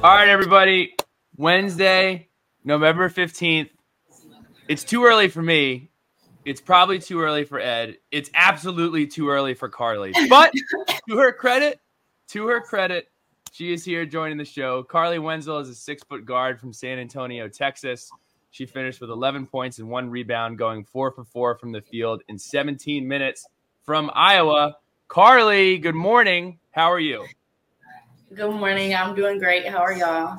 All right, everybody. Wednesday, November 15th. It's too early for me. It's probably too early for Ed. It's absolutely too early for Carleigh. But to her credit, to her credit, she is here joining the show. Carleigh Wenzel is a six foot guard from San Antonio, Texas. She finished with 11 points and one rebound, going four for four from the field in 17 minutes from Iowa. Carleigh, good morning. How are you? Good morning. I'm doing great. How are y'all?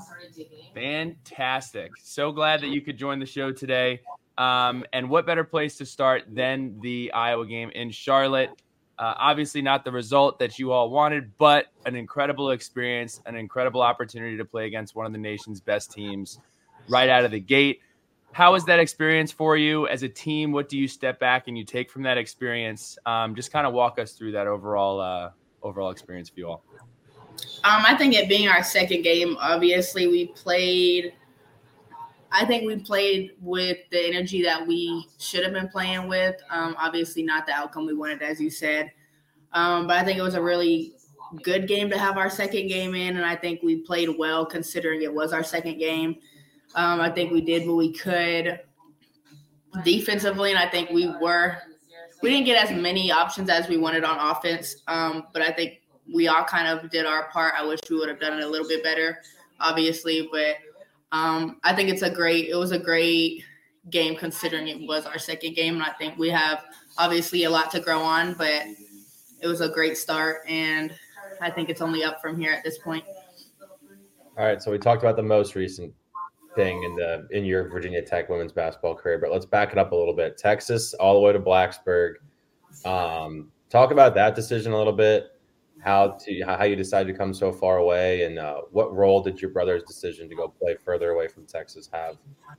Fantastic. So glad that you could join the show today. Um, and what better place to start than the Iowa game in Charlotte? Uh, obviously, not the result that you all wanted, but an incredible experience, an incredible opportunity to play against one of the nation's best teams right out of the gate. How was that experience for you as a team? What do you step back and you take from that experience? Um, just kind of walk us through that overall uh, overall experience for you all. Um, I think it being our second game, obviously we played. I think we played with the energy that we should have been playing with. Um, obviously, not the outcome we wanted, as you said. Um, but I think it was a really good game to have our second game in, and I think we played well considering it was our second game. Um, I think we did what we could defensively, and I think we were. We didn't get as many options as we wanted on offense, um, but I think we all kind of did our part. I wish we would have done it a little bit better, obviously, but um, I think it's a great. It was a great game considering it was our second game, and I think we have obviously a lot to grow on, but it was a great start, and I think it's only up from here at this point. All right, so we talked about the most recent thing in the in your Virginia Tech women's basketball career, but let's back it up a little bit. Texas all the way to Blacksburg. Um, talk about that decision a little bit. How to how you decided to come so far away, and uh, what role did your brother's decision to go play further away from Texas have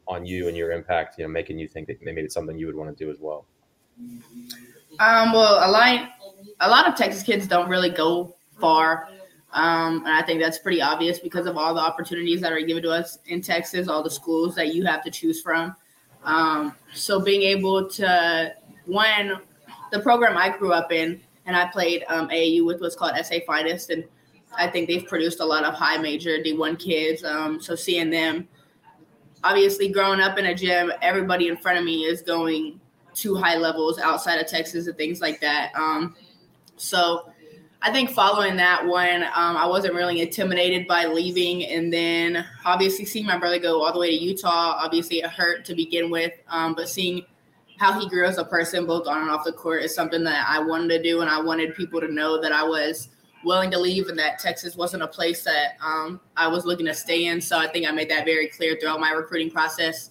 on you and your impact? You know, making you think that maybe it's something you would want to do as well. Um, well, a lot, a lot of Texas kids don't really go far, um, and I think that's pretty obvious because of all the opportunities that are given to us in Texas, all the schools that you have to choose from. Um, so being able to one, the program I grew up in, and I played um, AAU with what's called SA Finest, and I think they've produced a lot of high major D1 kids. Um, so seeing them, obviously growing up in a gym, everybody in front of me is going to high levels outside of Texas and things like that. Um, so I think following that one, um, I wasn't really intimidated by leaving. And then obviously seeing my brother go all the way to Utah, obviously it hurt to begin with. Um, but seeing how he grew as a person, both on and off the court, is something that I wanted to do. And I wanted people to know that I was willing to leave and that Texas wasn't a place that um, I was looking to stay in. So I think I made that very clear throughout my recruiting process.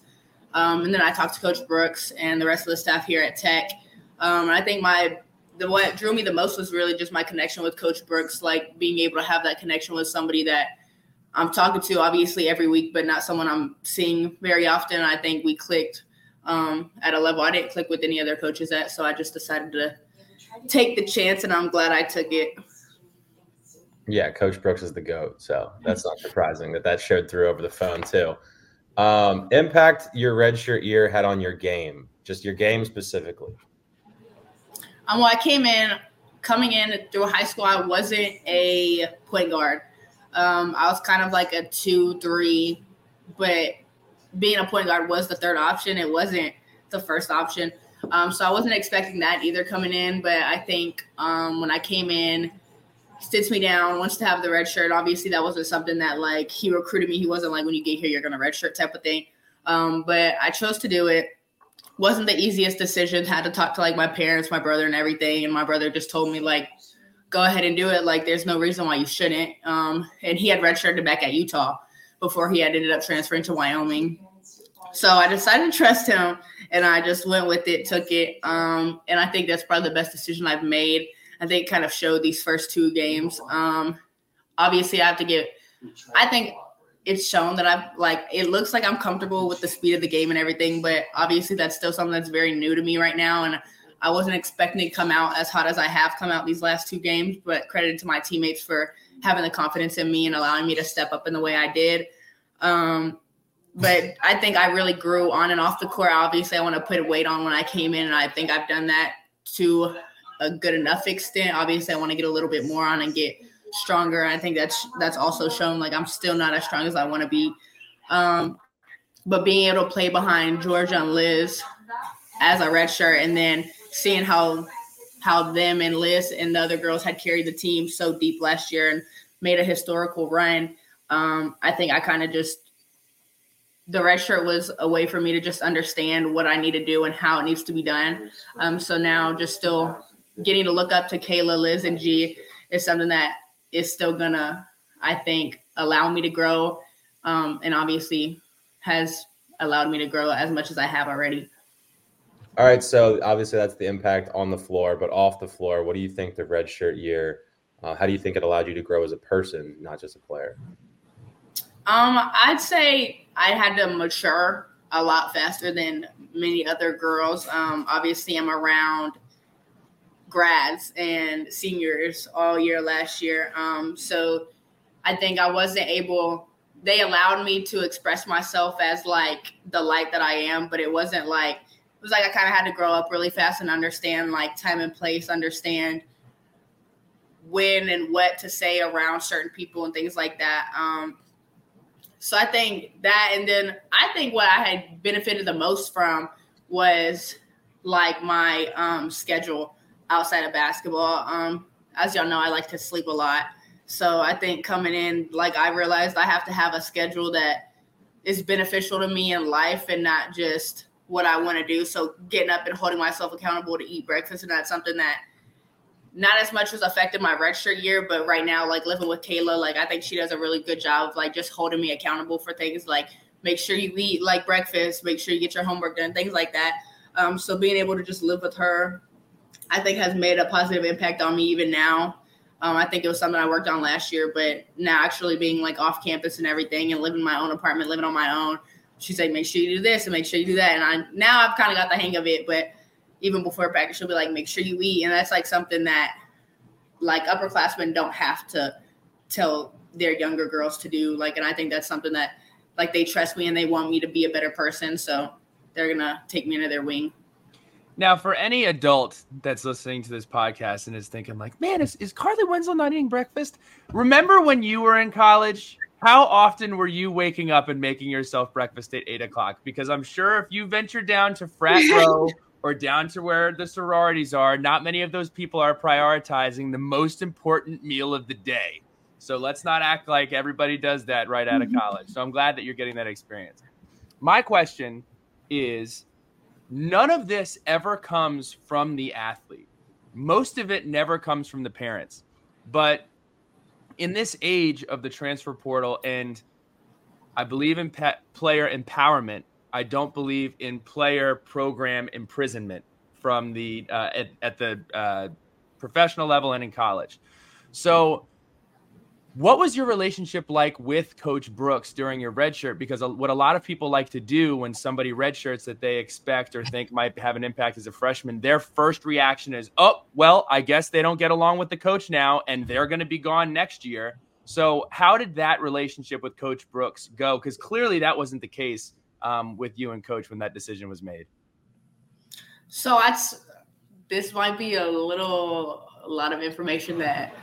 Um, and then I talked to Coach Brooks and the rest of the staff here at Tech. Um, and I think my the what drew me the most was really just my connection with Coach Brooks, like being able to have that connection with somebody that I'm talking to obviously every week, but not someone I'm seeing very often. I think we clicked um, at a level I didn't click with any other coaches at, so I just decided to take the chance, and I'm glad I took it. Yeah, Coach Brooks is the goat, so that's not surprising that that showed through over the phone too. Um, impact your redshirt year had on your game, just your game specifically. Um, well, I came in, coming in through high school, I wasn't a point guard. Um, I was kind of like a two, three, but being a point guard was the third option. It wasn't the first option. Um, so I wasn't expecting that either coming in. But I think um, when I came in, sits me down, wants to have the red shirt. Obviously, that wasn't something that like he recruited me. He wasn't like when you get here, you're gonna red shirt type of thing. Um, but I chose to do it. Wasn't the easiest decision. Had to talk to like my parents, my brother, and everything. And my brother just told me like, go ahead and do it. Like, there's no reason why you shouldn't. Um, and he had redshirted back at Utah before he had ended up transferring to Wyoming. So I decided to trust him, and I just went with it, took it. Um, and I think that's probably the best decision I've made. I think kind of showed these first two games. Um, obviously, I have to get. I think it's shown that I've like it looks like I'm comfortable with the speed of the game and everything, but obviously that's still something that's very new to me right now, and I wasn't expecting to come out as hot as I have come out these last two games. But credit to my teammates for having the confidence in me and allowing me to step up in the way I did. Um, but I think I really grew on and off the court. Obviously, I want to put weight on when I came in, and I think I've done that to a good enough extent. Obviously, I want to get a little bit more on and get stronger. I think that's that's also shown like I'm still not as strong as I want to be. Um, but being able to play behind Georgia and Liz as a red shirt, and then seeing how how them and Liz and the other girls had carried the team so deep last year and made a historical run. Um, I think I kind of just the red shirt was a way for me to just understand what I need to do and how it needs to be done. Um, so now just still getting to look up to Kayla, Liz, and G is something that is still gonna, I think, allow me to grow. Um, and obviously has allowed me to grow as much as I have already. All right, so obviously that's the impact on the floor, but off the floor, what do you think the red shirt year? Uh, how do you think it allowed you to grow as a person, not just a player? Um, I'd say I had to mature a lot faster than many other girls. Um, obviously, I'm around grads and seniors all year last year. Um, so I think I wasn't able. They allowed me to express myself as like the light that I am, but it wasn't like it was like I kind of had to grow up really fast and understand like time and place, understand when and what to say around certain people and things like that. Um, so I think that, and then I think what I had benefited the most from was like my um, schedule outside of basketball. Um, as y'all know, I like to sleep a lot. So I think coming in, like I realized I have to have a schedule that is beneficial to me in life and not just what I want to do. So getting up and holding myself accountable to eat breakfast and that's something that not as much as affected my redshirt year, but right now, like living with Kayla, like I think she does a really good job of like just holding me accountable for things like make sure you eat like breakfast, make sure you get your homework done, things like that. Um, so being able to just live with her, I think has made a positive impact on me even now. Um, I think it was something I worked on last year, but now actually being like off campus and everything and living in my own apartment, living on my own, she's like, make sure you do this and make sure you do that. And I now I've kind of got the hang of it, but even before practice, she'll be like, make sure you eat. And that's like something that like upperclassmen don't have to tell their younger girls to do. Like, and I think that's something that like they trust me and they want me to be a better person. So they're gonna take me under their wing. Now, for any adult that's listening to this podcast and is thinking, like, man, is, is Carleigh Wenzel not eating breakfast? Remember when you were in college? How often were you waking up and making yourself breakfast at eight o'clock? Because I'm sure if you venture down to frat row or down to where the sororities are, not many of those people are prioritizing the most important meal of the day. So let's not act like everybody does that right out of Mm-hmm. college. So I'm glad that you're getting that experience. My question is none of this ever comes from the athlete. Most of it never comes from the parents. But in this age of the transfer portal and I believe in pe- player empowerment, I don't believe in player program imprisonment from the uh, at, at the uh, professional level and in college. So, what was your relationship like with Coach Brooks during your redshirt? Because what a lot of people like to do when somebody redshirts that they expect or think might have an impact as a freshman, their first reaction is, "Oh, well, I guess they don't get along with the coach now, and they're going to be gone next year." So, how did that relationship with Coach Brooks go? Because clearly that wasn't the case um, with you and Coach when that decision was made. So that's this might be a little a lot of information that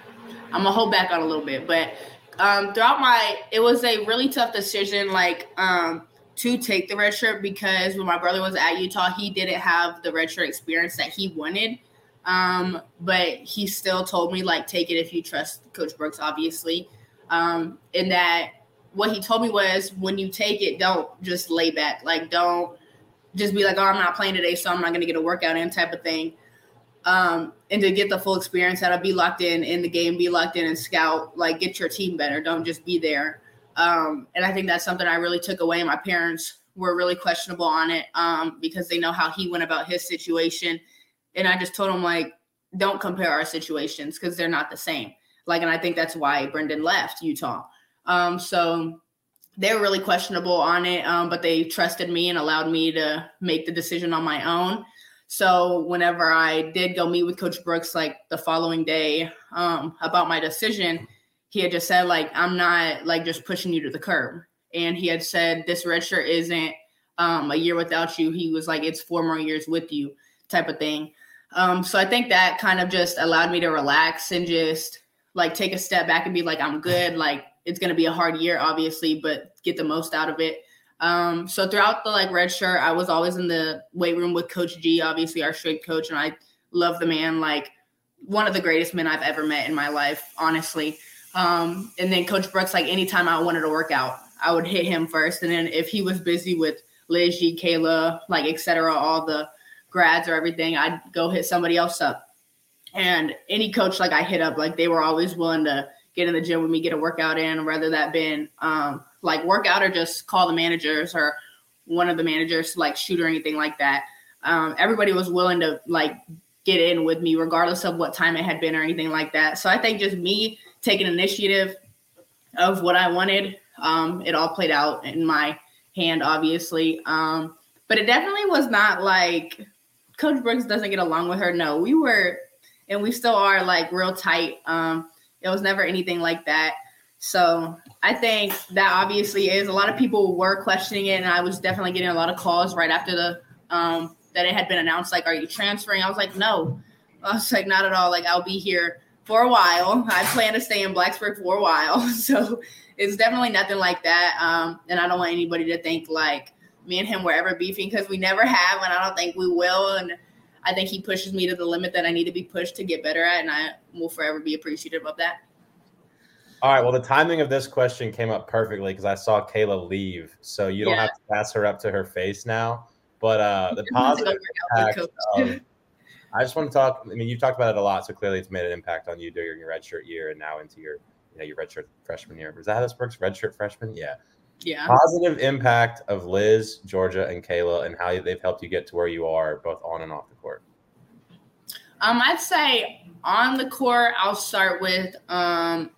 I'm gonna hold back on a little bit, but um, throughout my it was a really tough decision like um, to take the red shirt because when my brother was at Utah, he didn't have the red shirt experience that he wanted. Um, but he still told me like take it if you trust Coach Brooks, obviously. Um, in that what he told me was when you take it, don't just lay back. Like don't just be like, oh, I'm not playing today, so I'm not gonna get a workout in type of thing. Um, and to get the full experience out of be locked in in the game, be locked in and scout, like get your team better. Don't just be there. Um, and I think that's something I really took away. My parents were really questionable on it um, because they know how he went about his situation. And I just told him like, don't compare our situations because they're not the same. Like, and I think that's why Brendan left Utah. Um, so they're really questionable on it, um, but they trusted me and allowed me to make the decision on my own. So whenever I did go meet with Coach Brooks, like the following day, um, about my decision, he had just said like, "I'm not like just pushing you to the curb," and he had said, "This red shirt isn't um, a year without you." He was like, "It's four more years with you," type of thing. Um, so I think that kind of just allowed me to relax and just like take a step back and be like, I'm good. Like it's to be a hard year, obviously, but get the most out of it. Um, so throughout the like red shirt, I was always in the weight room with Coach G, obviously our strength coach, and I love the man, like one of the greatest men I've ever met in my life, honestly. Um, and then Coach Brooks, like anytime I wanted to work out, I would hit him first, and then if he was busy with Liz G, Kayla, like etc., all the grads or everything, I'd go hit somebody else up. And any coach like I hit up, like they were always willing to get in the gym with me, get a workout in, whether that been um, like workout or just call the managers or one of the managers to like shoot or anything like that. Um, everybody was willing to like get in with me, regardless of what time it had been or anything like that. So I think just me taking initiative of what I wanted, um, it all played out in my hand, obviously. Um, but it definitely was not like Coach Brooks doesn't get along with her. No, we were and we still are like real tight. Um, it was never anything like that. So I think that obviously is a lot of people were questioning it, and I was definitely getting a lot of calls right after the um, that it had been announced. Like, are you transferring? I was like, no. I was like, not at all. Like, I'll be here for a while. I plan to stay in Blacksburg for a while. So it's definitely nothing like that. Um, and I don't want anybody to think like me and him were ever beefing because we never have, and I don't think we will. And I think he pushes me to the limit that I need to be pushed to get better at, and I will forever be appreciative of that. All right. Well, the timing of this question came up perfectly because I saw Kayla leave, so you don't yeah. have to pass her up to her face now. But uh, the positive impact. Of, I just want to talk. I mean, you've talked about it a lot, so clearly it's made an impact on you during your redshirt year and now into your, you know, your redshirt freshman year. Was that how this works? Redshirt freshman? Yeah. Yeah. Positive impact of Liz, Georgia, and Kayla, and how they've helped you get to where you are, both on and off the court. Um, I'd say on the court, I'll start with um,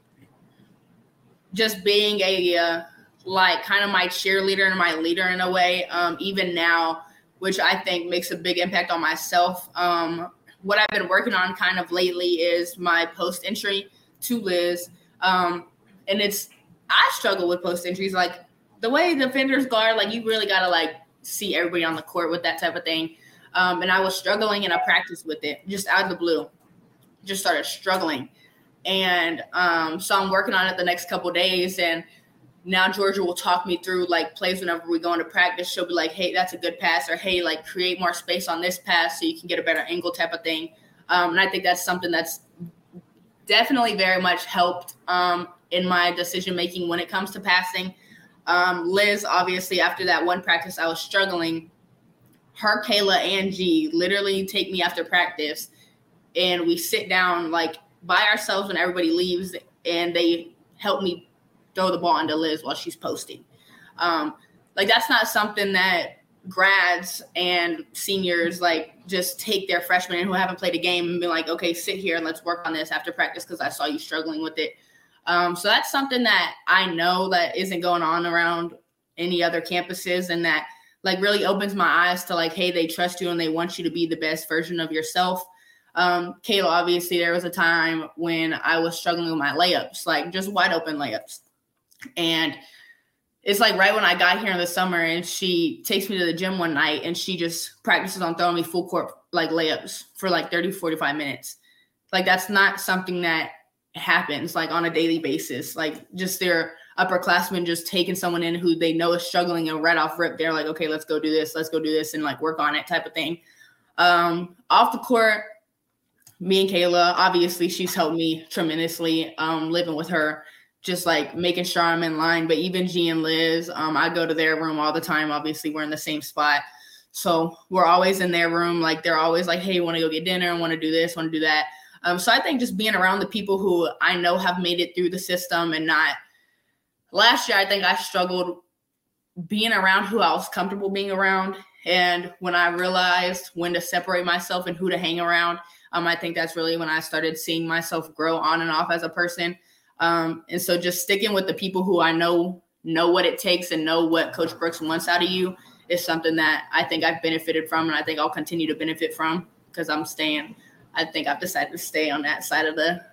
just being a uh, like kind of my cheerleader and my leader in a way. Um, even now, which I think makes a big impact on myself. Um, what I've been working on kind of lately is my post entry to Liz, um, and it's I struggle with post entries. Like the way defenders guard, like you really gotta like see everybody on the court with that type of thing. Um, and I was struggling and I practiced with it just out of the blue. Just started struggling. And um, so I'm working on it the next couple days. And now Georgia will talk me through like plays whenever we go into practice. She'll be like, hey, that's a good pass, or hey, like create more space on this pass so you can get a better angle type of thing. Um, and I think that's something that's definitely very much helped um, in my decision making when it comes to passing. Um, Liz, obviously, after that one practice, I was struggling. Her, Kayla, and G literally take me after practice, and we sit down like by ourselves when everybody leaves, and they help me throw the ball into Liz while she's posting. Um, like that's not something that grads and seniors like just take their freshmen who haven't played a game and be like, okay, sit here and let's work on this after practice because I saw you struggling with it. Um, so that's something that I know that isn't going on around any other campuses and that like really opens my eyes to like, hey, they trust you and they want you to be the best version of yourself. Um, Kayla, obviously, there was a time when I was struggling with my layups, like just wide open layups. And it's like right when I got here in the summer, and she takes me to the gym one night and she just practices on throwing me full court like layups for like 30, 45 minutes. Like that's not something that happens like on a daily basis. Like just their upperclassmen just taking someone in who they know is struggling and right off rip, they're like, okay, let's go do this, let's go do this and like work on it type of thing. Um, off the court, me and Kayla, obviously she's helped me tremendously um, living with her. just like making sure I'm in line. But even G and Liz, um, I go to their room all the time. Obviously, we're in the same spot. So we're always in their room. Like they're always like, hey, want to go get dinner? Want to do this? Want to do that? Um, so I think just being around the people who I know have made it through the system and not. Last year, I think I struggled being around who I was comfortable being around. And when I realized when to separate myself and who to hang around, um, I think that's really when I started seeing myself grow on and off as a person. Um, and so just sticking with the people who I know know what it takes and know what Coach Brooks wants out of you is something that I think I've benefited from and I think I'll continue to benefit from because I'm staying. I think I've decided to stay on that side of the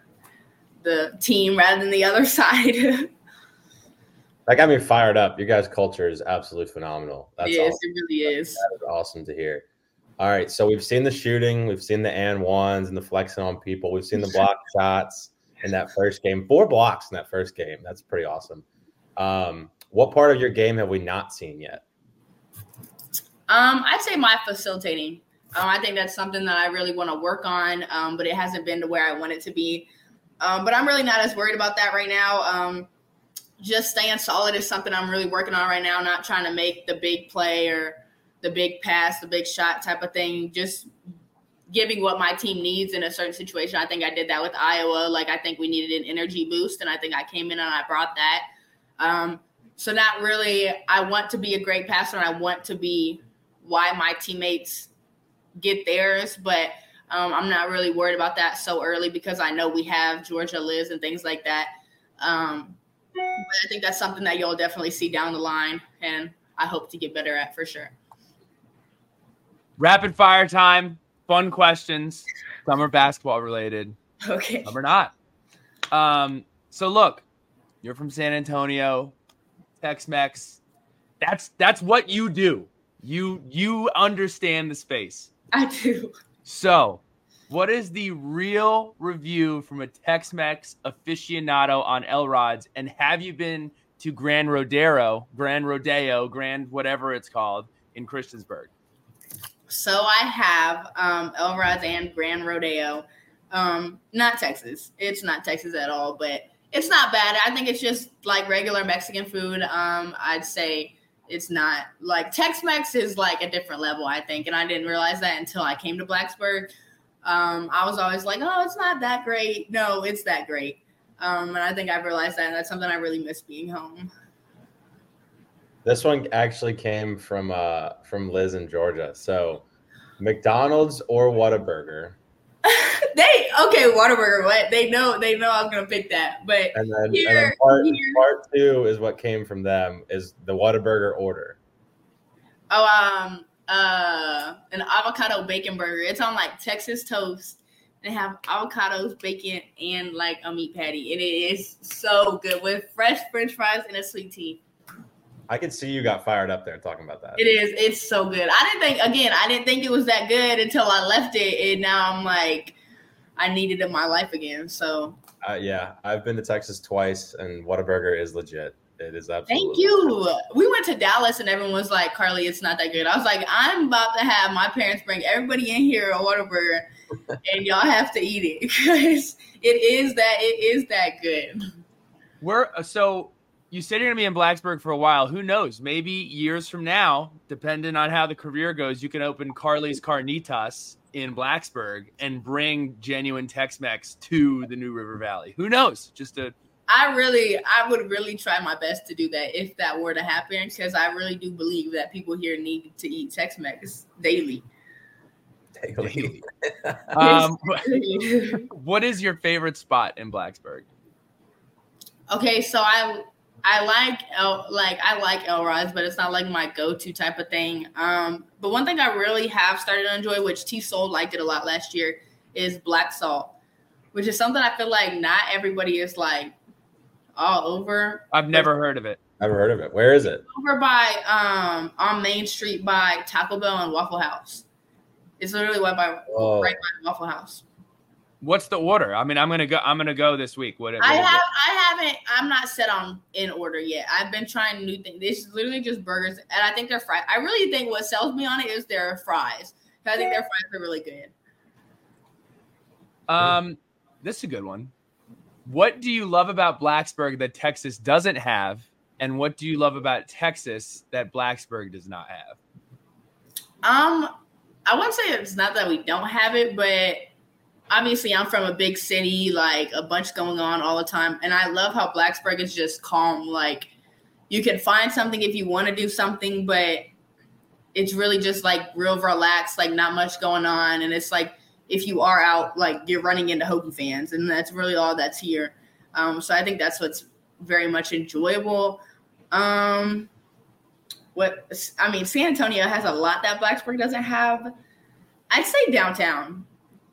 the team rather than the other side. That got me fired up. Your guys' culture is absolutely phenomenal. That's yes, awesome. it really is. That is awesome to hear. All right, so we've seen the shooting, we've seen the and ones and the flexing on people, we've seen the block shots in that first game. Four blocks in that first game. That's pretty awesome. Um, what part of your game have we not seen yet? Um, I'd say my facilitating. Um, I think that's something that I really want to work on, um, but it hasn't been to where I want it to be. Um, but I'm really not as worried about that right now. Um, just staying solid is something I'm really working on right now. Not trying to make the big play or the big pass, the big shot type of thing. Just giving what my team needs in a certain situation. I think I did that with Iowa. Like I think we needed an energy boost, and I think I came in and I brought that. Um, so not really. I want to be a great passer, and I want to be why my teammates get theirs, but um, I'm not really worried about that so early because I know we have Georgia Liz and things like that. Um, but I think that's something that you'll definitely see down the line, and I hope to get better at for sure. Rapid fire time. Fun questions. Some are basketball related. Okay. Some are not. Um, so look, you're from San Antonio, Tex-Mex. That's that's what you do. You you understand the space. I do. So, what is the real review from a Tex-Mex aficionado on El Rods? And have you been to Grand Rodeo, Grand Rodeo, Grand whatever it's called in Christiansburg? So I have um, El Rods and Grand Rodeo. Um, not Texas. It's not Texas at all, but it's not bad. I think it's just like regular Mexican food. Um, I'd say it's not like Tex-Mex is like a different level, I think, and I didn't realize that until I came to Blacksburg. Um, I was always like, oh, it's not that great. No, it's that great. Um, and I think I've realized that, that's something I really miss being home. This one actually came from uh from Liz in Georgia. So McDonald's or Whataburger. they okay, Whataburger. What they know, they know I was gonna pick that. But And then, and then part, here. part two is what came from them is the Whataburger order. oh, um, uh, an avocado bacon burger. It's on like Texas toast. They have avocados, bacon, and like a meat patty, and it is so good with fresh French fries and a sweet tea. I can see you got fired up there talking about that. It is. It's so good. I didn't think again. I didn't think it was that good until I left it, and now I'm like, I need it in my life again. So Uh, yeah, I've been to Texas twice, and Whataburger is legit. It is absolutely. thank you. We went to Dallas, and everyone was like, "Carleigh, it's not that good." I was like, "I'm about to have my parents bring everybody in here a Whataburger, and y'all have to eat it because it is that it is that good." We're uh, so you said you're gonna be in Blacksburg for a while. Who knows? Maybe years from now, depending on how the career goes, you can open Carleigh's Carnitas in Blacksburg and bring genuine Tex-Mex to the New River Valley. Who knows? Just a I really, I would really try my best to do that if that were to happen, because I really do believe that people here need to eat Tex-Mex daily. Daily. um, what is your favorite spot in Blacksburg? okay, so I I like El, like I like El Elrods, but it's not like my go-to type of thing. Um, but one thing I really have started to enjoy, which T Soule liked it a lot last year, is Black Salt, which is something I feel like not everybody is like all over. I've never heard of it. I've never heard of it. Where is it? Over by um on Main Street by Taco Bell and Waffle House. It's literally right by Oh. right by Waffle House. What's the order? I mean, I'm gonna go. I'm gonna go this week. What? what I is it? have I haven't I'm not set on in order yet. I've been trying new things. This is literally just burgers and I think they're fried. I really think what sells me on it is their fries. I think their fries are really good. Um, this is a good one. What do you love about Blacksburg that Texas doesn't have? And what do you love about Texas that Blacksburg does not have? Um, I wouldn't say it's not that we don't have it, but obviously I'm from a big city, like a bunch going on all the time, and I love how Blacksburg is just calm. Like you can find something if you want to do something, but it's really just like real relaxed, like not much going on, and it's like if you are out, like you're running into Hokie fans, and that's really all that's here. Um, so I think that's what's very much enjoyable. Um, what I mean, San Antonio has a lot that Blacksburg doesn't have. I'd say downtown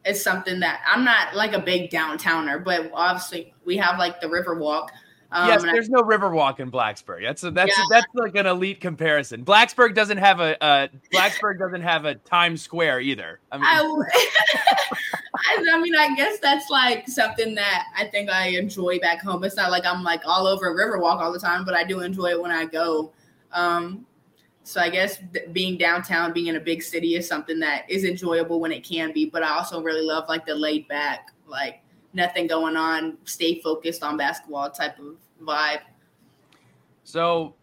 is something that I'm not like a big downtowner, but obviously we have like the Riverwalk. Um, yes, and I- there's no Riverwalk in Blacksburg. That's a, that's Yeah. that's like an elite comparison. Blacksburg doesn't have a uh, Blacksburg doesn't have a Times Square either. I mean, I, I, mean, I guess that's like something that I think I enjoy back home. It's not like I'm like all over a Riverwalk all the time, but I do enjoy it when I go. Um, so I guess th- being downtown, being in a big city is something that is enjoyable when it can be. But I also really love like the laid back, like nothing going on, stay focused on basketball type of vibe. So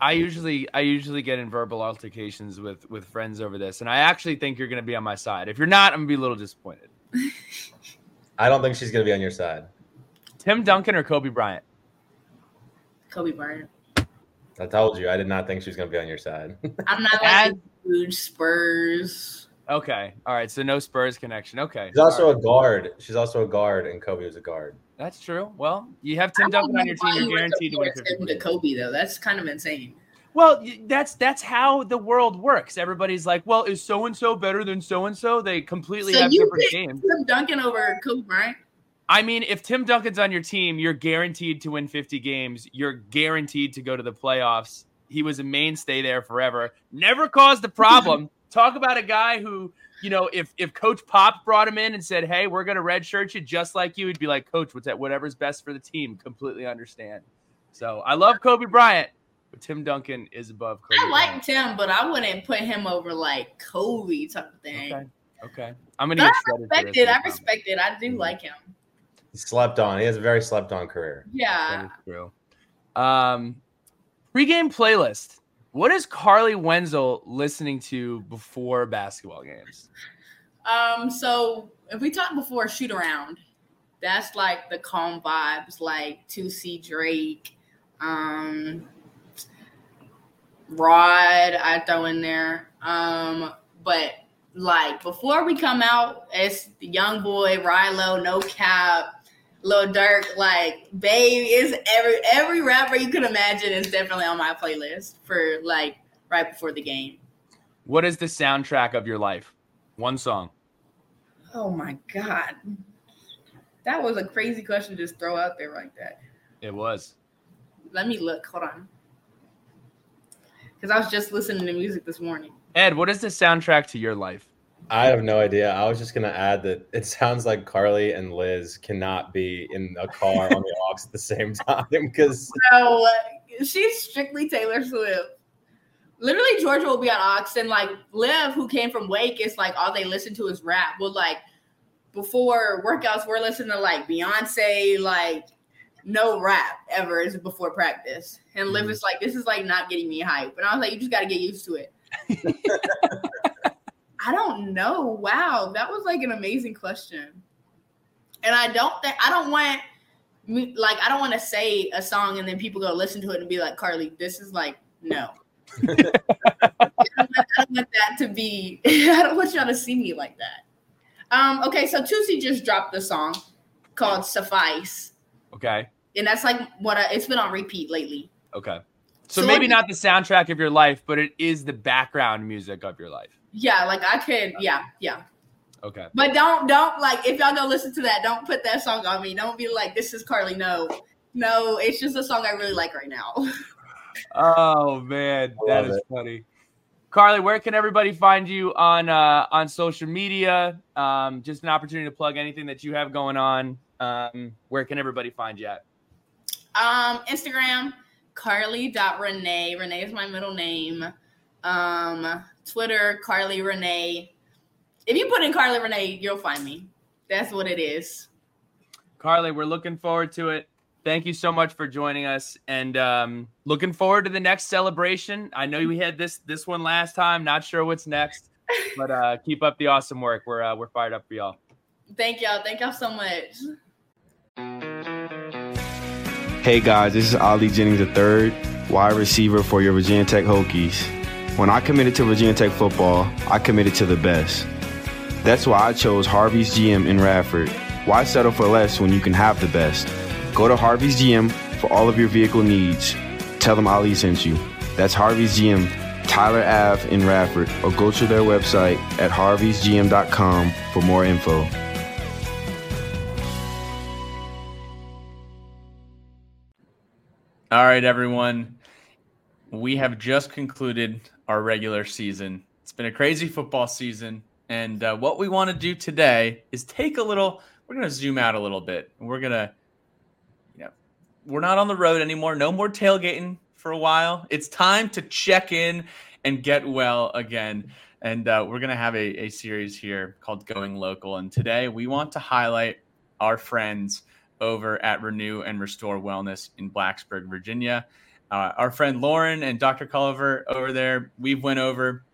I usually I usually get in verbal altercations with with friends over this, and I actually think you're going to be on my side. If you're not, I'm going to be a little disappointed. I don't think she's going to be on your side. Tim Duncan or Kobe Bryant? Kobe Bryant. I told you, I did not think she was going to be on your side. I'm not like As- huge Spurs. Okay, all right. So no Spurs connection. Okay, She's also all a guard. She's also a guard, and Kobe was a guard. that's true. Well, you have Tim I Duncan on your team. you You're guaranteed to win compare 50 Tim to. Kobe though. That's kind of insane. Well, that's that's how the world works. Everybody's like, "Well, is so and so better than so and so?" They completely So have you different pick- games. Tim Duncan over Kobe Bryant. I mean, if Tim Duncan's on your team, you're guaranteed to win 50 games. You're guaranteed to go to the playoffs. He was a mainstay there forever. Never caused a problem. Talk about a guy who, you know, if if Coach Pop brought him in and said, "Hey, we're going to redshirt you just like you," he'd be like, "Coach, what's that? Whatever's best for the team." Completely understand. So I love Kobe Bryant, but Tim Duncan is above Kobe. I like Tim, but I wouldn't put him over like Kobe type of thing. Okay. Okay. I'm gonna But get I respect it. I respect it. I do Mhm. like him. He slept on. He has a very slept on career. Yeah. true. Um, pregame playlist. What is Carleigh Wenzel listening to before basketball games? Um. So if we talked before shoot around, that's like the calm vibes, like to see Drake, um, Rod. I throw in there. Um. But like before we come out, it's the young boy, Rylo, no cap. Lil Durk, like Babe is every every rapper you could imagine is definitely on my playlist for like right before the game. What is the soundtrack of your life? One song. Oh my god, that was a crazy question to just throw out there like that. It was. Let me look. Hold on, because I was just listening to music this morning. Ed, what is the soundtrack to your life? I have no idea. I was just going to add that it sounds like Carleigh and Liz cannot be in a car on the aux at the same time because So uh, she's strictly Taylor Swift. Literally, Georgia will be on aux, and like Liv, who came from Wake, is like all they listen to is rap. Well, like before workouts, we're listening to like Beyonce, like no rap ever is before practice. And Liv Mhm. is like, this is like not getting me hype. And I was like, you just got to get used to it. I don't know. Wow, that was like an amazing question. And I don't think I don't want me like I don't want to say a song and then people go listen to it and be like, Carleigh, this is like no. I, don't want, I don't want that to be. I don't want y'all to see me like that. Um. Okay, so Toosii just dropped the song called "Suffice," Okay. and that's like what I, it's been on repeat lately. Okay. So, So maybe not the soundtrack of your life, but it is the background music of your life. Yeah, like I could. Yeah, yeah. Okay. But don't don't like if y'all go listen to that, don't put that song on me. Don't be like, this is Carleigh. No. No, it's just a song I really like right now. Oh man, I that love is it. funny. Carleigh, where can everybody find you on uh, on social media? Um, just an opportunity to plug anything that you have going on. Um, where can everybody find you at? Um, Instagram, Carleigh.Renee. Renee is my middle name. Um, Twitter, Carleigh Renee. If you put in Carleigh Renee, you'll find me. That's what it is. Carleigh, we're looking forward to it. Thank you so much for joining us, and um, looking forward to the next celebration. I know we had this this one last time. Not sure what's next, but uh, keep up the awesome work. We're uh, we're fired up for y'all. Thank y'all. Thank y'all so much. Hey guys, this is Ali Jennings III, wide receiver for your Virginia Tech Hokies. When I committed to Virginia Tech football, I committed to the best. That's why I chose Harvey's GM in Radford. Why settle for less when you can have the best? Go to Harvey's GM for all of your vehicle needs. Tell them Ali sent you. That's Harvey's GM, Tyler Ave in Radford, or go to their website at harveysgm.com for more info. All right, everyone. We have just concluded our regular season. It's been a crazy football season. And uh, what we want to do today is take a little, we're going to zoom out a little bit. We're going to, you know, we're not on the road anymore. No more tailgating for a while. It's time to check in and get well again. And uh, we're going to have a, a series here called Going Local. And today we want to highlight our friends over at Renew and Restore Wellness in Blacksburg, Virginia. Uh, our friend Lauren and Dr. Colliver over there, we've went over,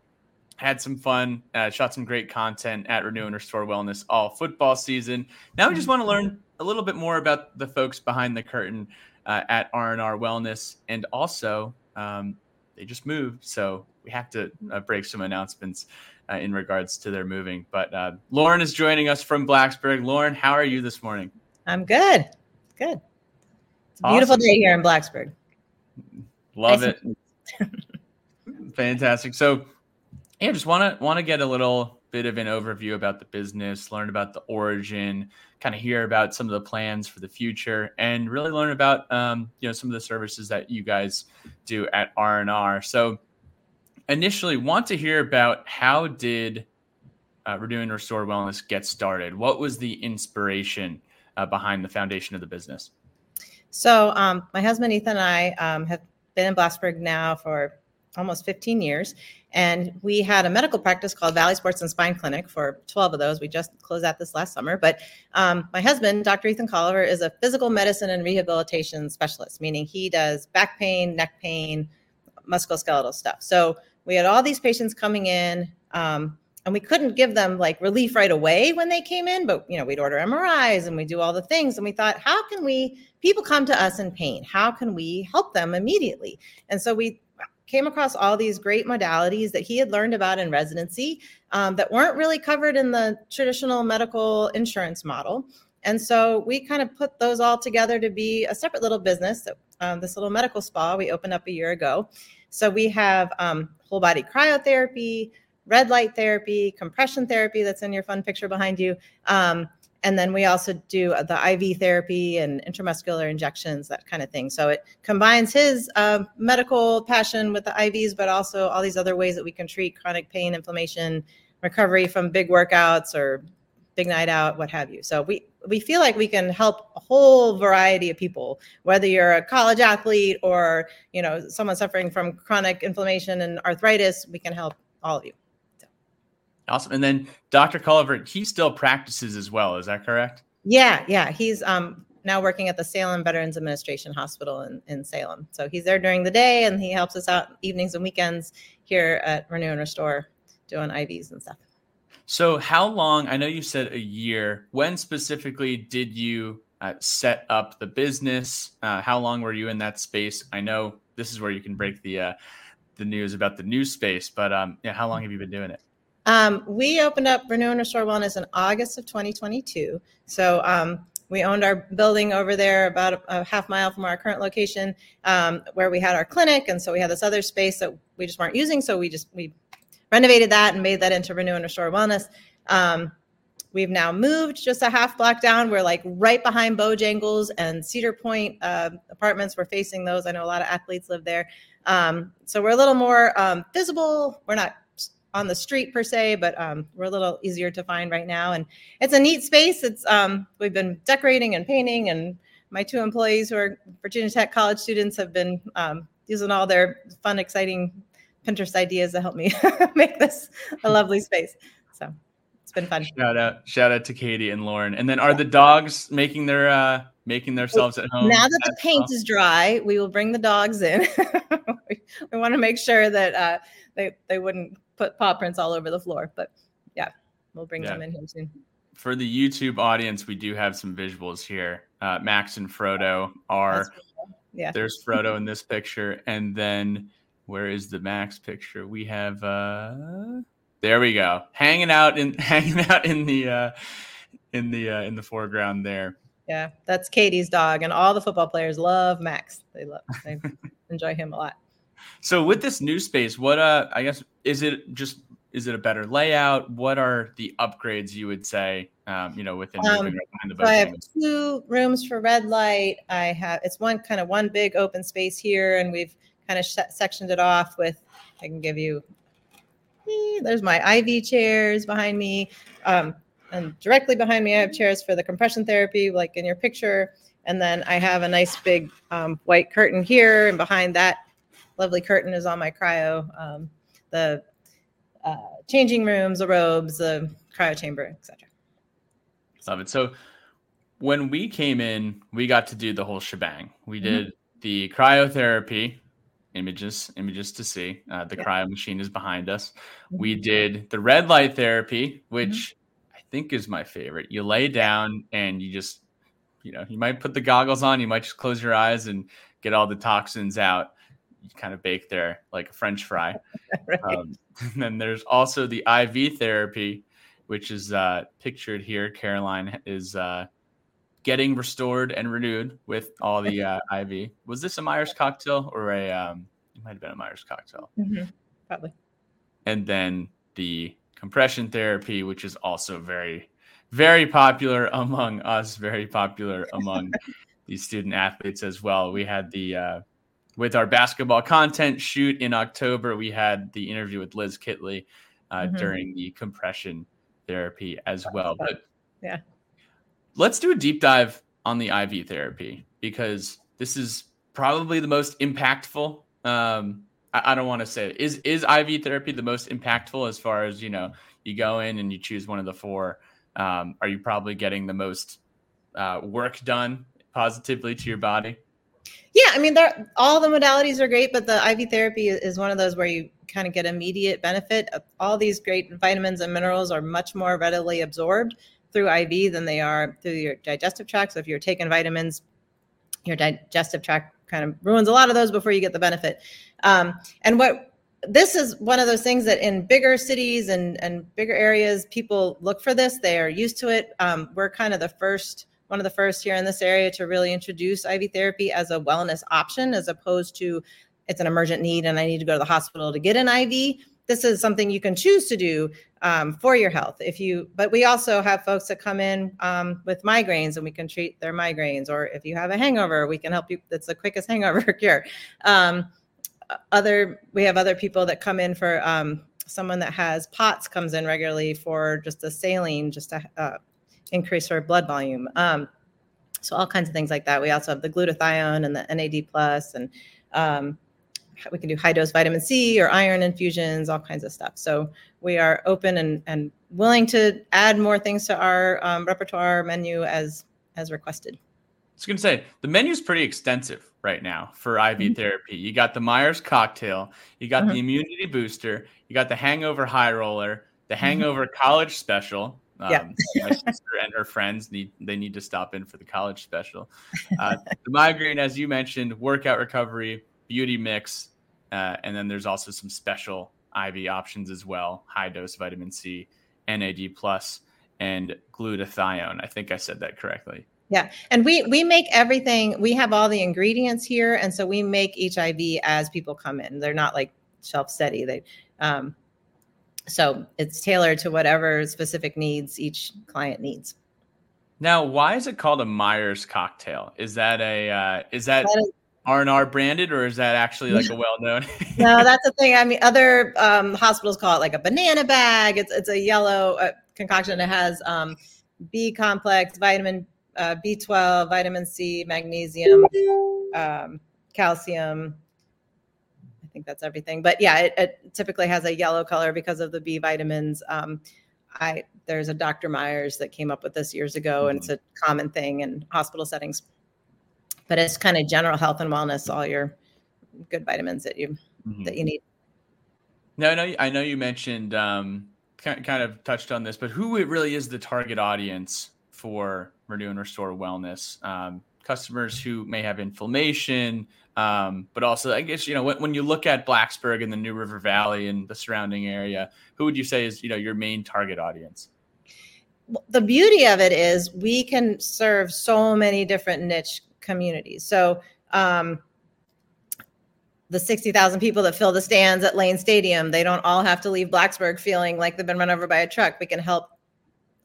had some fun, uh, shot some great content at Renew and Restore Wellness all football season. Now we just want to learn a little bit more about the folks behind the curtain uh, at R&R Wellness, and also um, they just moved, so we have to uh, break some announcements uh, in regards to their moving. But uh, Lauren is joining us from Blacksburg. Lauren, how are you this morning? I'm good. Good. It's a beautiful Awesome. day here in Blacksburg. Love it. Fantastic. So, yeah, just want to want to get a little bit of an overview about the business, learn about the origin, kind of hear about some of the plans for the future, and really learn about um, you know some of the services that you guys do at R and R. So, initially, want to hear about how did uh, Renew and Restore Wellness get started? What was the inspiration uh, behind the foundation of the business? So, um, my husband Ethan and I um, have been in Blacksburg now for almost 15 years, and we had a medical practice called Valley Sports and Spine Clinic for 12 of those. We just closed out this last summer. But um, my husband, Dr. Ethan Colliver, is a physical medicine and rehabilitation specialist, meaning he does back pain, neck pain, musculoskeletal stuff. So we had all these patients coming in. Um, and we couldn't give them like relief right away when they came in but you know we'd order mris and we do all the things. And we thought how can we people come to us in pain. How can we help them immediately? And so we came across all these great modalities that he had learned about in residency um, that weren't really covered in the traditional medical insurance model. And so we kind of put those all together to be a separate little business um, this little medical spa we opened up a year ago. So we have um, whole body cryotherapy red light therapy, compression therapy that's in your fun picture behind you. Um, and then we also do the IV therapy and intramuscular injections, that kind of thing. So it combines his uh, medical passion with the IVs, but also all these other ways that we can treat chronic pain, inflammation, recovery from big workouts or big night out, what have you. So we we feel like we can help a whole variety of people, whether you're a college athlete or you know someone suffering from chronic inflammation and arthritis. We can help all of you. Awesome. And then Dr. Colliver, he still practices as well. Is that correct? Yeah, yeah. He's um now working at the Salem Veterans Administration Hospital in, in Salem. So he's there during the day and he helps us out evenings and weekends here at Renew and Restore doing IVs and stuff. So, how long? I know you said a year. When specifically did you uh, set up the business? Uh, how long were you in that space? I know this is where you can break the uh, the news about the new space, but um, yeah, how long have you been doing it? Um, we opened up Renew and Restore Wellness in August of 2022. So um, we owned our building over there about a, a half mile from our current location um, where we had our clinic. And so we had this other space that we just weren't using. So we just, we renovated that and made that into Renew and Restore Wellness. Um, we've now moved just a half block down. We're like right behind Bojangles and Cedar Point uh, apartments. We're facing those. I know a lot of athletes live there. Um, so we're a little more visible. We're not on the street per se, but um, we're a little easier to find right now. And it's a neat space. It's um, we've been decorating and painting, and my two employees who are Virginia Tech college students have been um, using all their fun, exciting Pinterest ideas to help me make this a lovely space. So it's been fun. Shout out, shout out to Katie and Lauren. And then are the dogs making their uh making themselves at home? now that the paint is dry, we will bring the dogs in. we, we want to make sure that uh, they they wouldn't put paw prints all over the floor. But yeah, we'll bring them in here soon. for the YouTube audience, we do have some visuals here. Uh, Max and Frodo are yeah. there's Frodo in this picture, and then where is the Max picture? We have uh there we go, hanging out in hanging out in the uh in the uh, in the foreground there. Yeah, that's Katie's dog, and all the football players love Max. They love, they enjoy him a lot. So with this new space, what uh I guess is it just is it a better layout? What are the upgrades you would say? Um, you know, within Um, right behind the So I have two rooms for red light. I have it's one kind of one big open space here, and we've kind of sh- sectioned it off with. I can give you. Eh, There's my IV chairs behind me, um, and directly behind me I have chairs for the compression therapy, like in your picture. And then I have a nice big um, white curtain here, and behind that lovely curtain is on my cryo, um, the uh, changing rooms, the robes, the cryo chamber, etc. Love it. So when we came in, we got to do the whole shebang. We Mhm. did the cryotherapy images, images to see. Uh, the Yeah. cryo machine is behind us. We did the red light therapy, which I think is my favorite. You lay down and you just, you know, you might put the goggles on, you might just close your eyes and get all the toxins out. You kind of bake there like a French fry. Right. Um, and then there's also the IV therapy, which is uh, pictured here. Caroline is uh, getting restored and renewed with all the uh, IV. Was this a Myers cocktail or a? Um, it might have been a Myers cocktail. Mhm. Probably. And then the compression therapy, which is also very, very popular among us. Very popular among these student athletes as well. We had the uh, with our basketball content shoot in October. We had the interview with Liz Kitley uh, Mhm. during the compression therapy as well. But Yeah. let's do a deep dive on the IV therapy because this is probably the most impactful. Um, I, I don't want to say it. is is IV therapy the most impactful as far as you know. You go in and you choose one of the four. Um, are you probably getting the most uh, work done positively to your body? Yeah, I mean, all the modalities are great, but the IV therapy is- one of those where you kind of get immediate benefit. All these great vitamins and minerals are much more readily absorbed through IV than they are through your digestive tract. So if you're taking vitamins, your digestive tract kind of ruins a lot of those before you get the benefit. Um, and what this is one of those things that in bigger cities and, and bigger areas, people look for this. They are used to it. Um, we're kind of the first, one of the first here in this area to really introduce IV therapy as a wellness option, as opposed to it's an emergent need and I need to go to the hospital to get an IV. This is something you can choose to do um, for your health. If you, but we also have folks that come in um, with migraines and we can treat their migraines. Or if you have a hangover, we can help you. That's the quickest hangover cure. Um, other we have other people that come in for um, someone that has POTS comes in regularly for just a saline just to uh, increase her blood volume um, so all kinds of things like that we also have the glutathione and the nad plus and um, we can do high dose vitamin c or iron infusions all kinds of stuff so we are open and, and willing to add more things to our um, repertoire menu as as requested I was going to say the menu's pretty extensive right now for IV Mhm. therapy. You got the Myers cocktail, you got Mhm. the immunity booster, you got the hangover high roller, the Mm-hmm. hangover college special. Um, Yeah. my sister and her friends need they need to stop in for the college special. Uh, the migraine, as you mentioned, workout recovery, beauty mix, uh, and then there's also some special IV options as well: high dose vitamin C, NAD plus, and glutathione. I think I said that correctly. Yeah, and we we make everything. We have all the ingredients here, and so we make each IV as people come in. They're not like shelf steady. They, um, so it's tailored to whatever specific needs each client needs. Now, why is it called a Myers cocktail? Is that a uh, is that R and R branded, or is that actually like a well known? no, that's the thing. I mean, other um, hospitals call it like a banana bag. It's it's a yellow uh, concoction. It has um, B complex, vitamin uh, B12, vitamin C, magnesium, um, calcium. I think that's everything. But yeah, it, it typically has a yellow color because of the B vitamins. Um, I there's a Dr. Myers that came up with this years ago, and it's a common thing in hospital settings. But it's kind of general health and wellness, all your good vitamins that you Mhm. that you need. No, I know. I know you mentioned um, kind of touched on this, but who it really is the target audience for Renew and Restore Wellness? Um, customers who may have inflammation, um, but also, I guess you know when, when you look at Blacksburg and the New River Valley and the surrounding area, who would you say is you know your main target audience? The beauty of it is we can serve so many different niche communities. So um, the 60,000 people that fill the stands at Lane Stadium, they don't all have to leave Blacksburg feeling like they've been run over by a truck. We can help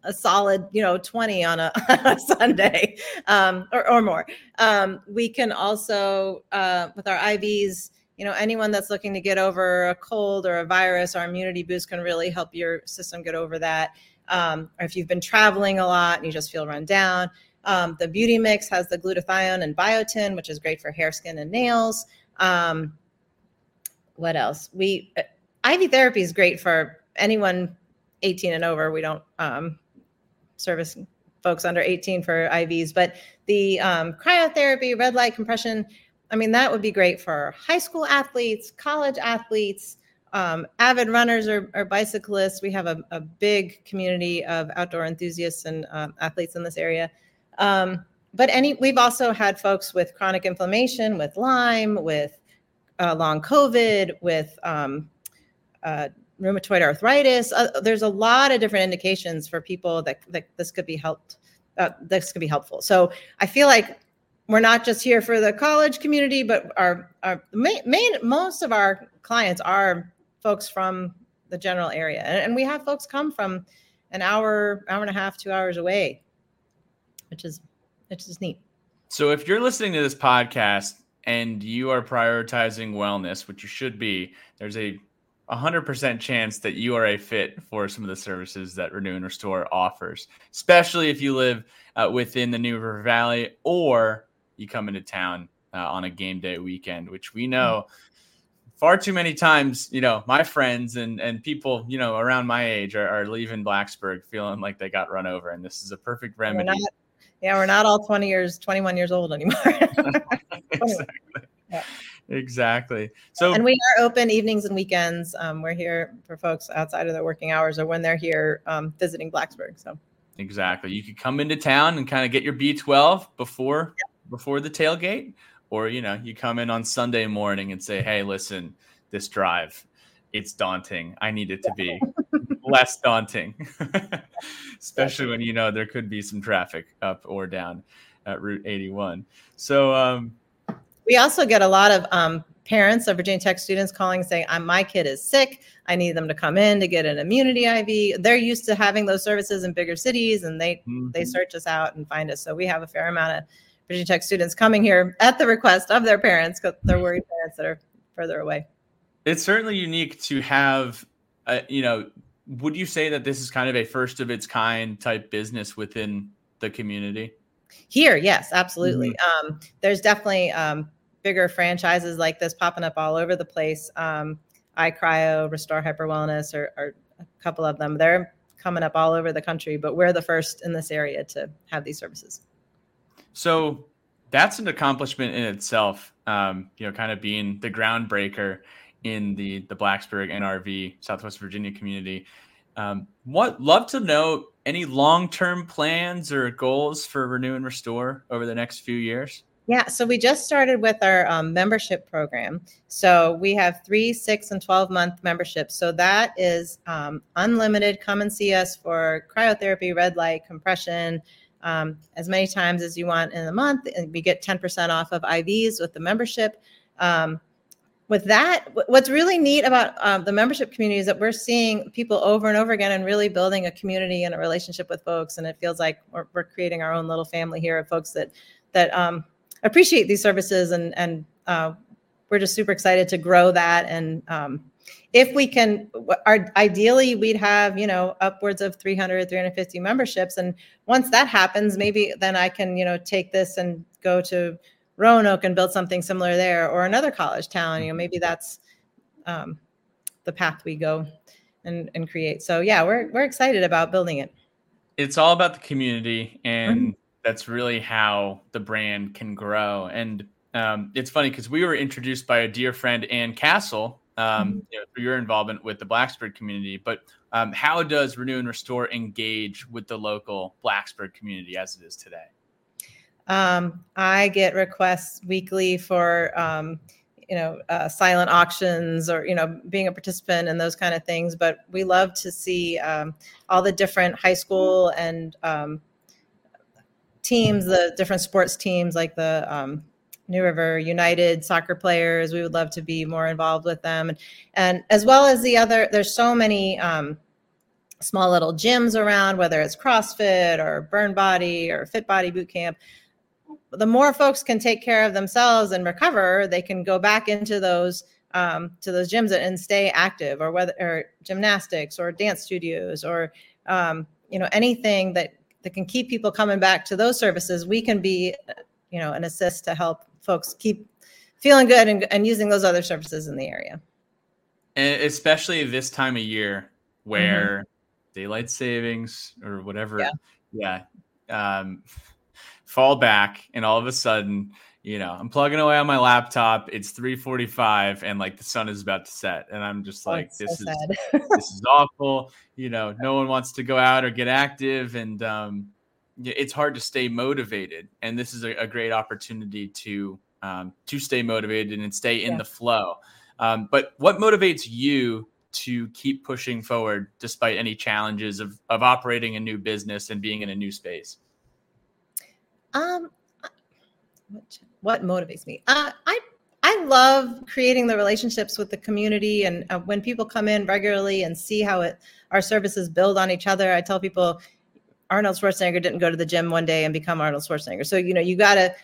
a solid, you know, 20 on a, a Sunday um, or, or more. Um, we can also, uh, with our IVs, you know, anyone that's looking to get over a cold or a virus, our immunity boost can really help your system get over that. Um, or if you've been traveling a lot and you just feel run down, um, the beauty mix has the glutathione and biotin, which is great for hair, skin, and nails. Um, what else? We uh, IV therapy is great for anyone 18 and over. We don't um, service folks under 18 for IVs, but the um, cryotherapy, red light compression, I mean, that would be great for high school athletes, college athletes, um, avid runners or, or bicyclists. We have a, a, big community of outdoor enthusiasts and um, athletes in this area. Um, but any, we've also had folks with chronic inflammation, with Lyme, with uh, long COVID, with um, uh, rheumatoid arthritis. Uh, there's a lot of different indications for people that, that this could be helped. Uh, this could be helpful. So I feel like we're not just here for the college community, but our, our main, main most of our clients are folks from the general area, and, and we have folks come from an hour, hour and a half, two hours away, which is which is neat. So if you're listening to this podcast and you are prioritizing wellness, which you should be, there's a 100% chance that you are a fit for some of the services that Renew and Restore offers, especially if you live uh, within the New River Valley or you come into town uh, on a game day weekend, which we know far too many times, you know, my friends and, and people, you know, around my age are, are leaving Blacksburg feeling like they got run over. And this is a perfect remedy. We're not, yeah, we're not all 20 years, 21 years old anymore. exactly. Yeah. Exactly. So, and we are open evenings and weekends. Um, we're here for folks outside of their working hours or when they're here um, visiting Blacksburg. So, exactly. You could come into town and kind of get your B12 before yeah. before the tailgate, or you know, you come in on Sunday morning and say, "Hey, listen, this drive, it's daunting. I need it to be less daunting, especially when you know there could be some traffic up or down at Route 81." So. um we also get a lot of um, parents of Virginia Tech students calling saying, "My kid is sick. I need them to come in to get an immunity IV." They're used to having those services in bigger cities, and they mm-hmm. they search us out and find us. So we have a fair amount of Virginia Tech students coming here at the request of their parents because they're worried parents that are further away. It's certainly unique to have, uh, you know. Would you say that this is kind of a first of its kind type business within the community? Here, yes, absolutely. Mm-hmm. Um, there's definitely um, bigger franchises like this popping up all over the place. Um, iCryo, Restore Hyper Wellness, or, or, a couple of them. They're coming up all over the country, but we're the first in this area to have these services. So that's an accomplishment in itself. Um, you know, kind of being the groundbreaker in the the Blacksburg NRV Southwest Virginia community. Um, what love to know any long term plans or goals for Renew and Restore over the next few years? Yeah, so we just started with our um, membership program. So we have three, six, and 12 month memberships. So that is um, unlimited. Come and see us for cryotherapy, red light, compression, um, as many times as you want in a month. And we get 10% off of IVs with the membership. Um, with that, what's really neat about um, the membership community is that we're seeing people over and over again and really building a community and a relationship with folks. And it feels like we're, we're creating our own little family here of folks that that um, appreciate these services and and uh, we're just super excited to grow that and um, if we can our ideally we'd have you know upwards of 300 350 memberships and once that happens maybe then i can you know take this and go to roanoke and build something similar there or another college town you know maybe that's um, the path we go and and create. So yeah, we're we're excited about building it. It's all about the community, and that's really how the brand can grow. And um, it's funny because we were introduced by a dear friend, Ann Castle, um, you know, through your involvement with the Blacksburg community. But um, how does Renew and Restore engage with the local Blacksburg community as it is today? Um, I get requests weekly for, um, you know, uh, silent auctions or, you know, being a participant and those kind of things. But we love to see um, all the different high school and um, teams, the different sports teams like the um, New River United soccer players. We would love to be more involved with them. And, and as well as the other, there's so many um, small little gyms around, whether it's CrossFit or Burn Body or Fit Body Boot Camp the more folks can take care of themselves and recover, they can go back into those um, to those gyms and stay active, or whether or gymnastics or dance studios or um, you know anything that that can keep people coming back to those services. We can be you know an assist to help folks keep feeling good and, and using those other services in the area. And especially this time of year where mm-hmm. daylight savings or whatever, yeah, yeah um, fall back, and all of a sudden, you know, I'm plugging away on my laptop. It's 3:45, and like the sun is about to set, and I'm just oh, like, oh, this so is this is awful. You know, no one wants to go out or get active, and um, it's hard to stay motivated. And this is a, a great opportunity to um, to stay motivated and stay in yeah. the flow. Um, but what motivates you to keep pushing forward despite any challenges of of operating a new business and being in a new space? Um, what, what motivates me? Uh, I I love creating the relationships with the community, and uh, when people come in regularly and see how it our services build on each other. I tell people Arnold Schwarzenegger didn't go to the gym one day and become Arnold Schwarzenegger. So you know you got to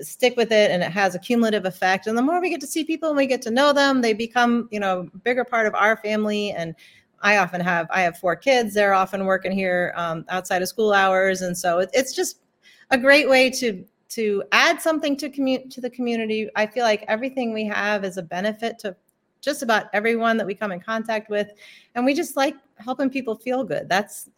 stick with it, and it has a cumulative effect. And the more we get to see people and we get to know them, they become you know bigger part of our family. And I often have I have four kids. They're often working here um, outside of school hours, and so it, it's just a great way to to add something to commu- to the community. I feel like everything we have is a benefit to just about everyone that we come in contact with, and we just like helping people feel good. That's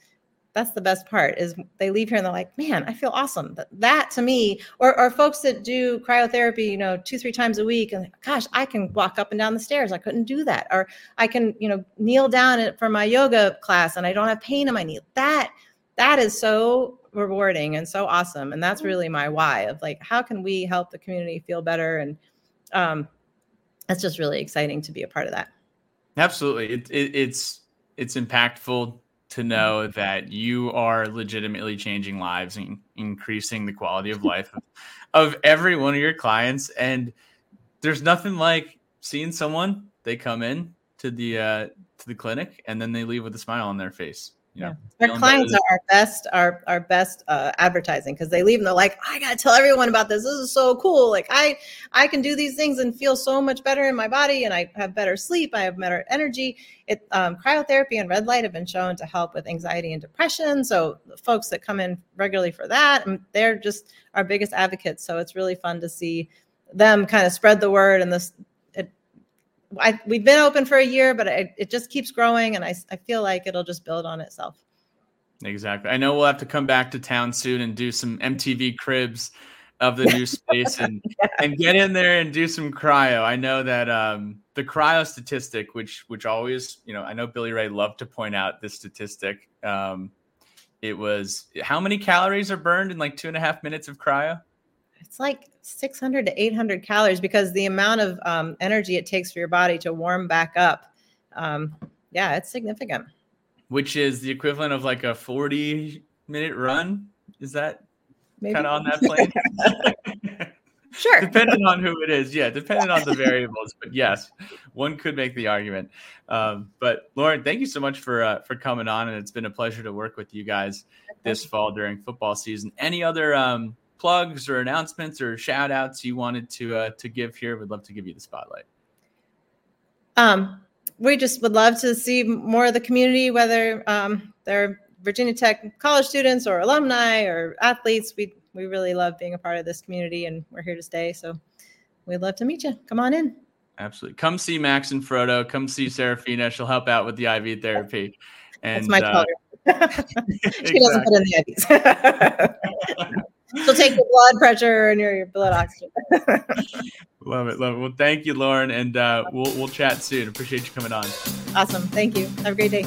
that's the best part is they leave here and they're like man i feel awesome that, that to me or, or folks that do cryotherapy you know two three times a week and gosh i can walk up and down the stairs i couldn't do that or i can you know kneel down for my yoga class and i don't have pain in my knee that that is so rewarding and so awesome and that's really my why of like how can we help the community feel better and um that's just really exciting to be a part of that. Absolutely it, it, it's it's impactful to mm-hmm. know that you are legitimately changing lives and increasing the quality of life of, of every one of your clients and there's nothing like seeing someone they come in to the uh to the clinic and then they leave with a smile on their face yeah. Our clients are our best, our our best uh, advertising because they leave and they're like, I gotta tell everyone about this. This is so cool. Like I I can do these things and feel so much better in my body, and I have better sleep. I have better energy. It um, cryotherapy and red light have been shown to help with anxiety and depression. So folks that come in regularly for that, they're just our biggest advocates. So it's really fun to see them kind of spread the word and this I, we've been open for a year, but it, it just keeps growing, and I, I feel like it'll just build on itself. Exactly. I know we'll have to come back to town soon and do some MTV cribs of the new space and yeah. and get in there and do some cryo. I know that um, the cryo statistic, which which always, you know, I know Billy Ray loved to point out this statistic. Um, it was how many calories are burned in like two and a half minutes of cryo? It's like 600 to 800 calories because the amount of um, energy it takes for your body to warm back up. Um, yeah, it's significant. Which is the equivalent of like a 40 minute run. Is that kind of on that plane? sure. depending on who it is. Yeah, depending on the variables. But yes, one could make the argument. Um, but Lauren, thank you so much for uh, for coming on, and it's been a pleasure to work with you guys this fall during football season. Any other um, plugs or announcements or shout outs you wanted to uh, to give here, we'd love to give you the spotlight. Um, we just would love to see more of the community, whether um, they're Virginia Tech college students or alumni or athletes. We we really love being a part of this community, and we're here to stay. So we'd love to meet you. Come on in. Absolutely. Come see Max and Frodo. Come see Serafina. She'll help out with the IV therapy. And That's my uh, she doesn't put in the IVs. She'll take your blood pressure and your, your blood oxygen. Love it, love it. Well, thank you, Lauren, and uh, we'll we'll chat soon. Appreciate you coming on. awesome. Thank you. Have a great day.